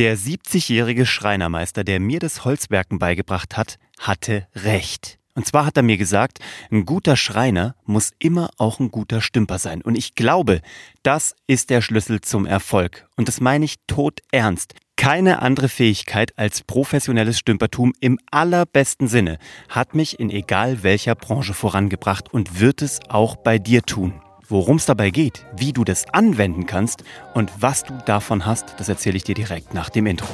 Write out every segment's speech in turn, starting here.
Der 70-jährige Schreinermeister, der mir das Holzwerken beigebracht hat, hatte recht. Und zwar hat er mir gesagt, ein guter Schreiner muss immer auch ein guter Stümper sein. Und ich glaube, das ist der Schlüssel zum Erfolg. Und das meine ich tot ernst. Keine andere Fähigkeit als professionelles Stümpertum im allerbesten Sinne hat mich in egal welcher Branche vorangebracht und wird es auch bei dir tun. Worum es dabei geht, wie du das anwenden kannst und was du davon hast, das erzähle ich dir direkt nach dem Intro.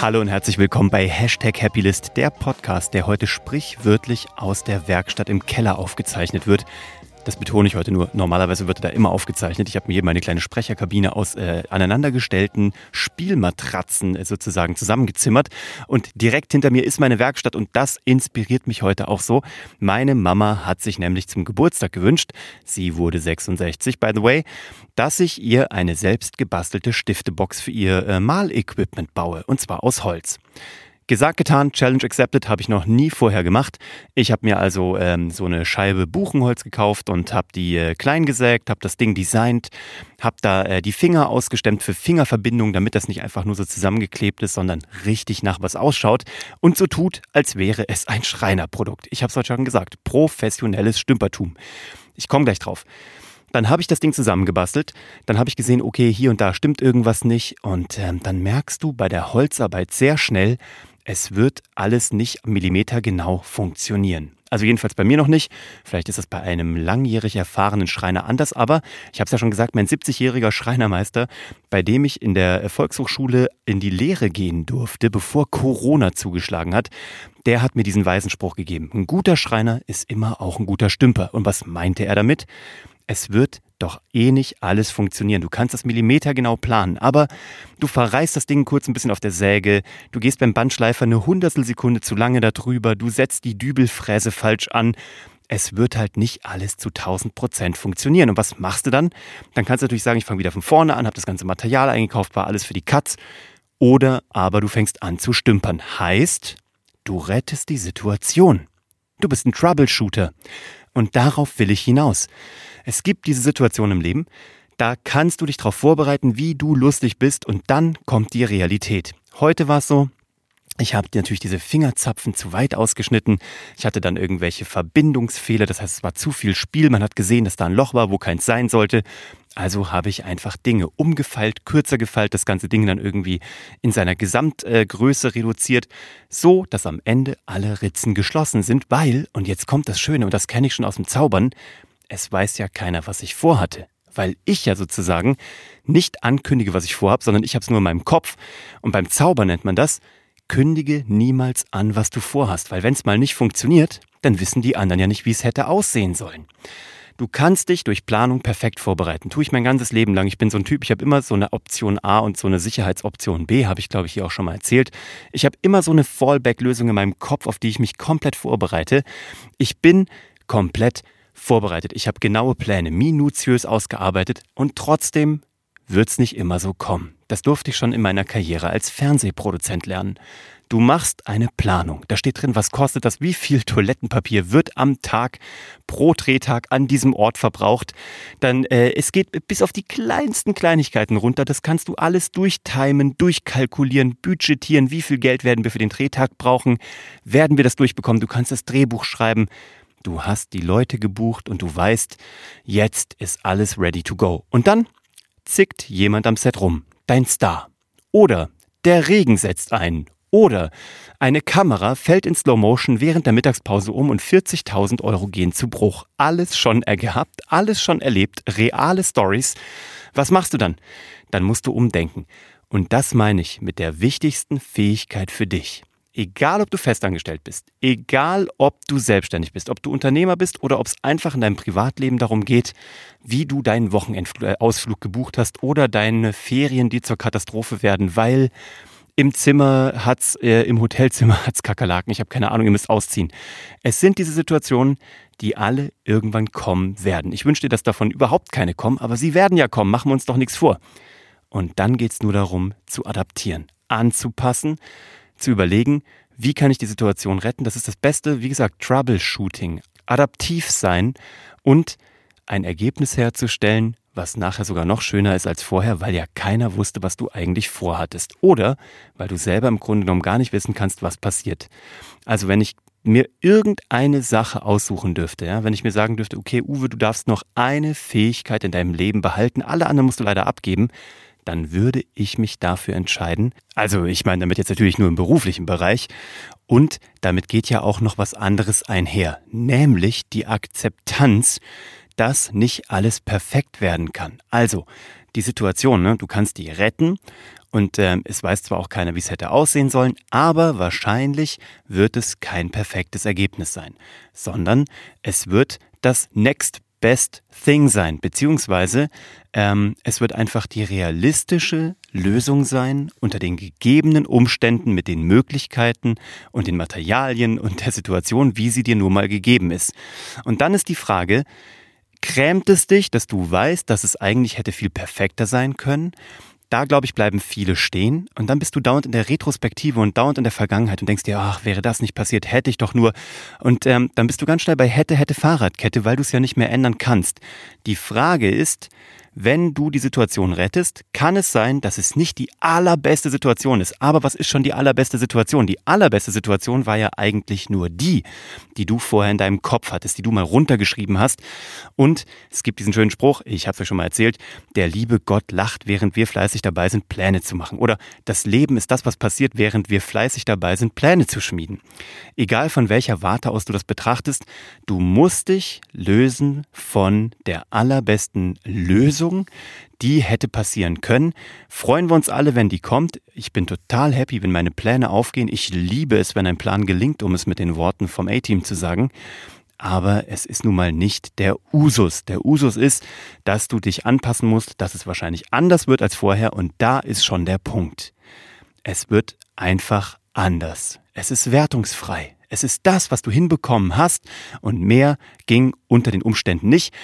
Hallo und herzlich willkommen bei Hashtag Happylist, der Podcast, der heute sprichwörtlich aus der Werkstatt im Keller aufgezeichnet wird. Das betone ich heute nur. Normalerweise wird da immer aufgezeichnet. Ich habe mir hier meine kleine Sprecherkabine aus äh, aneinandergestellten Spielmatratzen äh, sozusagen zusammengezimmert. Und direkt hinter mir ist meine Werkstatt und das inspiriert mich heute auch so. Meine Mama hat sich nämlich zum Geburtstag gewünscht, sie wurde 66, by the way, dass ich ihr eine selbst gebastelte Stiftebox für ihr äh, Malequipment baue. Und zwar aus Holz. Gesagt, getan, Challenge accepted, habe ich noch nie vorher gemacht. Ich habe mir also ähm, so eine Scheibe Buchenholz gekauft und habe die äh, klein gesägt, habe das Ding designt, habe da äh, die Finger ausgestemmt für Fingerverbindungen, damit das nicht einfach nur so zusammengeklebt ist, sondern richtig nach was ausschaut und so tut, als wäre es ein Schreinerprodukt. Ich habe es heute schon gesagt, professionelles Stümpertum. Ich komme gleich drauf. Dann habe ich das Ding zusammengebastelt. Dann habe ich gesehen, okay, hier und da stimmt irgendwas nicht. Und ähm, dann merkst du bei der Holzarbeit sehr schnell, es wird alles nicht millimetergenau funktionieren. Also jedenfalls bei mir noch nicht. Vielleicht ist es bei einem langjährig erfahrenen Schreiner anders, aber ich habe es ja schon gesagt, mein 70-jähriger Schreinermeister, bei dem ich in der Volkshochschule in die Lehre gehen durfte, bevor Corona zugeschlagen hat, der hat mir diesen weisen Spruch gegeben. Ein guter Schreiner ist immer auch ein guter Stümper. Und was meinte er damit? Es wird doch eh nicht alles funktionieren. Du kannst das Millimeter genau planen, aber du verreißt das Ding kurz ein bisschen auf der Säge, du gehst beim Bandschleifer eine Hundertstelsekunde zu lange darüber, du setzt die Dübelfräse falsch an. Es wird halt nicht alles zu 1000 Prozent funktionieren. Und was machst du dann? Dann kannst du natürlich sagen, ich fange wieder von vorne an, habe das ganze Material eingekauft, war alles für die Katz. Oder aber du fängst an zu stümpern. Heißt, du rettest die Situation. Du bist ein Troubleshooter. Und darauf will ich hinaus. Es gibt diese Situation im Leben, da kannst du dich darauf vorbereiten, wie du lustig bist und dann kommt die Realität. Heute war es so, ich habe natürlich diese Fingerzapfen zu weit ausgeschnitten. Ich hatte dann irgendwelche Verbindungsfehler, das heißt, es war zu viel Spiel. Man hat gesehen, dass da ein Loch war, wo keins sein sollte. Also habe ich einfach Dinge umgefeilt, kürzer gefeilt, das ganze Ding dann irgendwie in seiner Gesamtgröße reduziert, so dass am Ende alle Ritzen geschlossen sind, weil, und jetzt kommt das Schöne, und das kenne ich schon aus dem Zaubern, es weiß ja keiner, was ich vorhatte. Weil ich ja sozusagen nicht ankündige, was ich vorhabe, sondern ich habe es nur in meinem Kopf. Und beim Zauber nennt man das, kündige niemals an, was du vorhast. Weil wenn es mal nicht funktioniert, dann wissen die anderen ja nicht, wie es hätte aussehen sollen. Du kannst dich durch Planung perfekt vorbereiten. Tue ich mein ganzes Leben lang. Ich bin so ein Typ, ich habe immer so eine Option A und so eine Sicherheitsoption B, habe ich glaube ich hier auch schon mal erzählt. Ich habe immer so eine Fallback-Lösung in meinem Kopf, auf die ich mich komplett vorbereite. Ich bin komplett vorbereitet. Ich habe genaue Pläne, minutiös ausgearbeitet und trotzdem wird's nicht immer so kommen. Das durfte ich schon in meiner Karriere als Fernsehproduzent lernen. Du machst eine Planung. Da steht drin, was kostet das, wie viel Toilettenpapier wird am Tag pro Drehtag an diesem Ort verbraucht. Dann äh, es geht bis auf die kleinsten Kleinigkeiten runter. Das kannst du alles durchtimen, durchkalkulieren, budgetieren. Wie viel Geld werden wir für den Drehtag brauchen? Werden wir das durchbekommen? Du kannst das Drehbuch schreiben. Du hast die Leute gebucht und du weißt, jetzt ist alles ready to go. Und dann zickt jemand am Set rum, dein Star. Oder der Regen setzt ein. Oder eine Kamera fällt in Slow Motion während der Mittagspause um und 40.000 Euro gehen zu Bruch. Alles schon gehabt, alles schon erlebt, reale Stories. Was machst du dann? Dann musst du umdenken. Und das meine ich mit der wichtigsten Fähigkeit für dich. Egal, ob du festangestellt bist, egal, ob du selbstständig bist, ob du Unternehmer bist oder ob es einfach in deinem Privatleben darum geht, wie du deinen Wochenendausflug gebucht hast oder deine Ferien, die zur Katastrophe werden, weil im Zimmer hat's, äh, im Hotelzimmer hat's Kakerlaken, ich habe keine Ahnung, ihr müsst ausziehen. Es sind diese Situationen, die alle irgendwann kommen werden. Ich wünsche dir, dass davon überhaupt keine kommen, aber sie werden ja kommen, machen wir uns doch nichts vor. Und dann geht's nur darum, zu adaptieren, anzupassen, zu überlegen, wie kann ich die Situation retten. Das ist das Beste, wie gesagt, Troubleshooting, adaptiv sein und ein Ergebnis herzustellen, was nachher sogar noch schöner ist als vorher, weil ja keiner wusste, was du eigentlich vorhattest. Oder weil du selber im Grunde genommen gar nicht wissen kannst, was passiert. Also wenn ich mir irgendeine Sache aussuchen dürfte, ja, wenn ich mir sagen dürfte, okay, Uwe, du darfst noch eine Fähigkeit in deinem Leben behalten, alle anderen musst du leider abgeben, dann würde ich mich dafür entscheiden. Also ich meine damit jetzt natürlich nur im beruflichen Bereich. Und damit geht ja auch noch was anderes einher, nämlich die Akzeptanz, dass nicht alles perfekt werden kann. Also die Situation, ne, du kannst die retten und ähm, es weiß zwar auch keiner, wie es hätte aussehen sollen, aber wahrscheinlich wird es kein perfektes Ergebnis sein, sondern es wird das Next Best Thing sein, beziehungsweise ähm, es wird einfach die realistische Lösung sein unter den gegebenen Umständen mit den Möglichkeiten und den Materialien und der Situation, wie sie dir nur mal gegeben ist. Und dann ist die Frage, Krämt es dich, dass du weißt, dass es eigentlich hätte viel perfekter sein können? Da, glaube ich, bleiben viele stehen und dann bist du dauernd in der Retrospektive und dauernd in der Vergangenheit und denkst dir, ach, wäre das nicht passiert, hätte ich doch nur. Und ähm, dann bist du ganz schnell bei hätte, hätte Fahrradkette, weil du es ja nicht mehr ändern kannst. Die Frage ist, wenn du die Situation rettest, kann es sein, dass es nicht die allerbeste Situation ist. Aber was ist schon die allerbeste Situation? Die allerbeste Situation war ja eigentlich nur die, die du vorher in deinem Kopf hattest, die du mal runtergeschrieben hast. Und es gibt diesen schönen Spruch, ich habe es euch schon mal erzählt, der liebe Gott lacht, während wir fleißig dabei sind, Pläne zu machen. Oder das Leben ist das, was passiert, während wir fleißig dabei sind, Pläne zu schmieden. Egal von welcher Warte aus du das betrachtest, du musst dich lösen von der allerbesten Lösung Lösung, die hätte passieren können. Freuen wir uns alle, wenn die kommt. Ich bin total happy, wenn meine Pläne aufgehen. Ich liebe es, wenn ein Plan gelingt, um es mit den Worten vom A-Team zu sagen. Aber es ist nun mal nicht der Usus. Der Usus ist, dass du dich anpassen musst, dass es wahrscheinlich anders wird als vorher. Und da ist schon der Punkt. Es wird einfach anders. Es ist wertungsfrei. Es ist das, was du hinbekommen hast und mehr ging unter den Umständen nicht.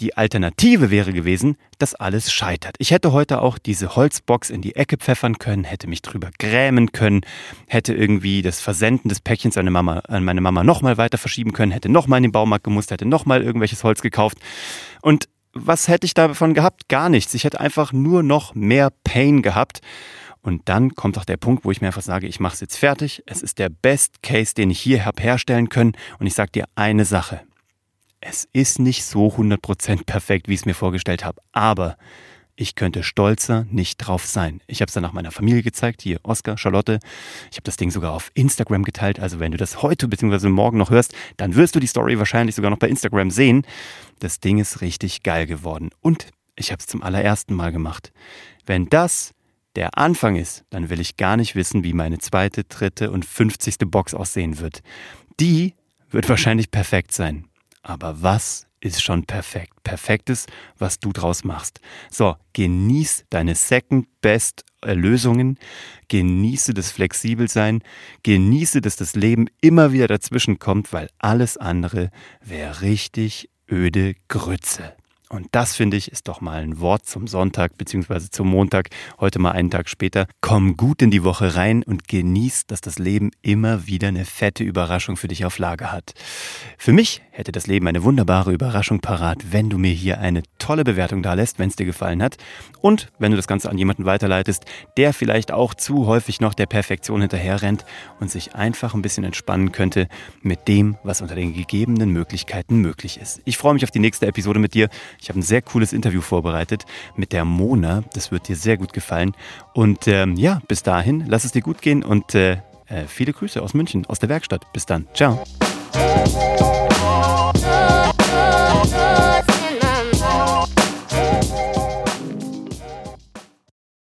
Die Alternative wäre gewesen, dass alles scheitert. Ich hätte heute auch diese Holzbox in die Ecke pfeffern können, hätte mich drüber grämen können, hätte irgendwie das Versenden des Päckchens an meine Mama, an meine Mama nochmal weiter verschieben können, hätte nochmal in den Baumarkt gemusst, hätte nochmal irgendwelches Holz gekauft. Und was hätte ich davon gehabt? Gar nichts. Ich hätte einfach nur noch mehr Pain gehabt. Und dann kommt auch der Punkt, wo ich mir einfach sage, ich mache es jetzt fertig. Es ist der Best Case, den ich hier habe herstellen können. Und ich sage dir eine Sache es ist nicht so 100% perfekt, wie ich es mir vorgestellt habe, aber ich könnte stolzer nicht drauf sein. Ich habe es dann nach meiner Familie gezeigt, hier Oskar, Charlotte. Ich habe das Ding sogar auf Instagram geteilt. Also wenn du das heute bzw. morgen noch hörst, dann wirst du die Story wahrscheinlich sogar noch bei Instagram sehen. Das Ding ist richtig geil geworden. Und ich habe es zum allerersten Mal gemacht. Wenn das der Anfang ist, dann will ich gar nicht wissen, wie meine zweite, dritte und fünfzigste Box aussehen wird. Die wird wahrscheinlich perfekt sein. Aber was ist schon perfekt? Perfekt ist, was du draus machst. So, genieß deine Second Best Lösungen, genieße das Flexibelsein, genieße, dass das Leben immer wieder dazwischen kommt, weil alles andere wäre richtig öde Grütze. Und das finde ich ist doch mal ein Wort zum Sonntag bzw. zum Montag, heute mal einen Tag später. Komm gut in die Woche rein und genieß, dass das Leben immer wieder eine fette Überraschung für dich auf Lager hat. Für mich hätte das Leben eine wunderbare Überraschung parat, wenn du mir hier eine tolle Bewertung da lässt, wenn es dir gefallen hat. Und wenn du das Ganze an jemanden weiterleitest, der vielleicht auch zu häufig noch der Perfektion hinterher rennt und sich einfach ein bisschen entspannen könnte mit dem, was unter den gegebenen Möglichkeiten möglich ist. Ich freue mich auf die nächste Episode mit dir. Ich habe ein sehr cooles Interview vorbereitet mit der Mona. Das wird dir sehr gut gefallen. Und ähm, ja, bis dahin, lass es dir gut gehen und äh, äh viele Grüße aus München, aus der Werkstatt. Bis dann. Ciao.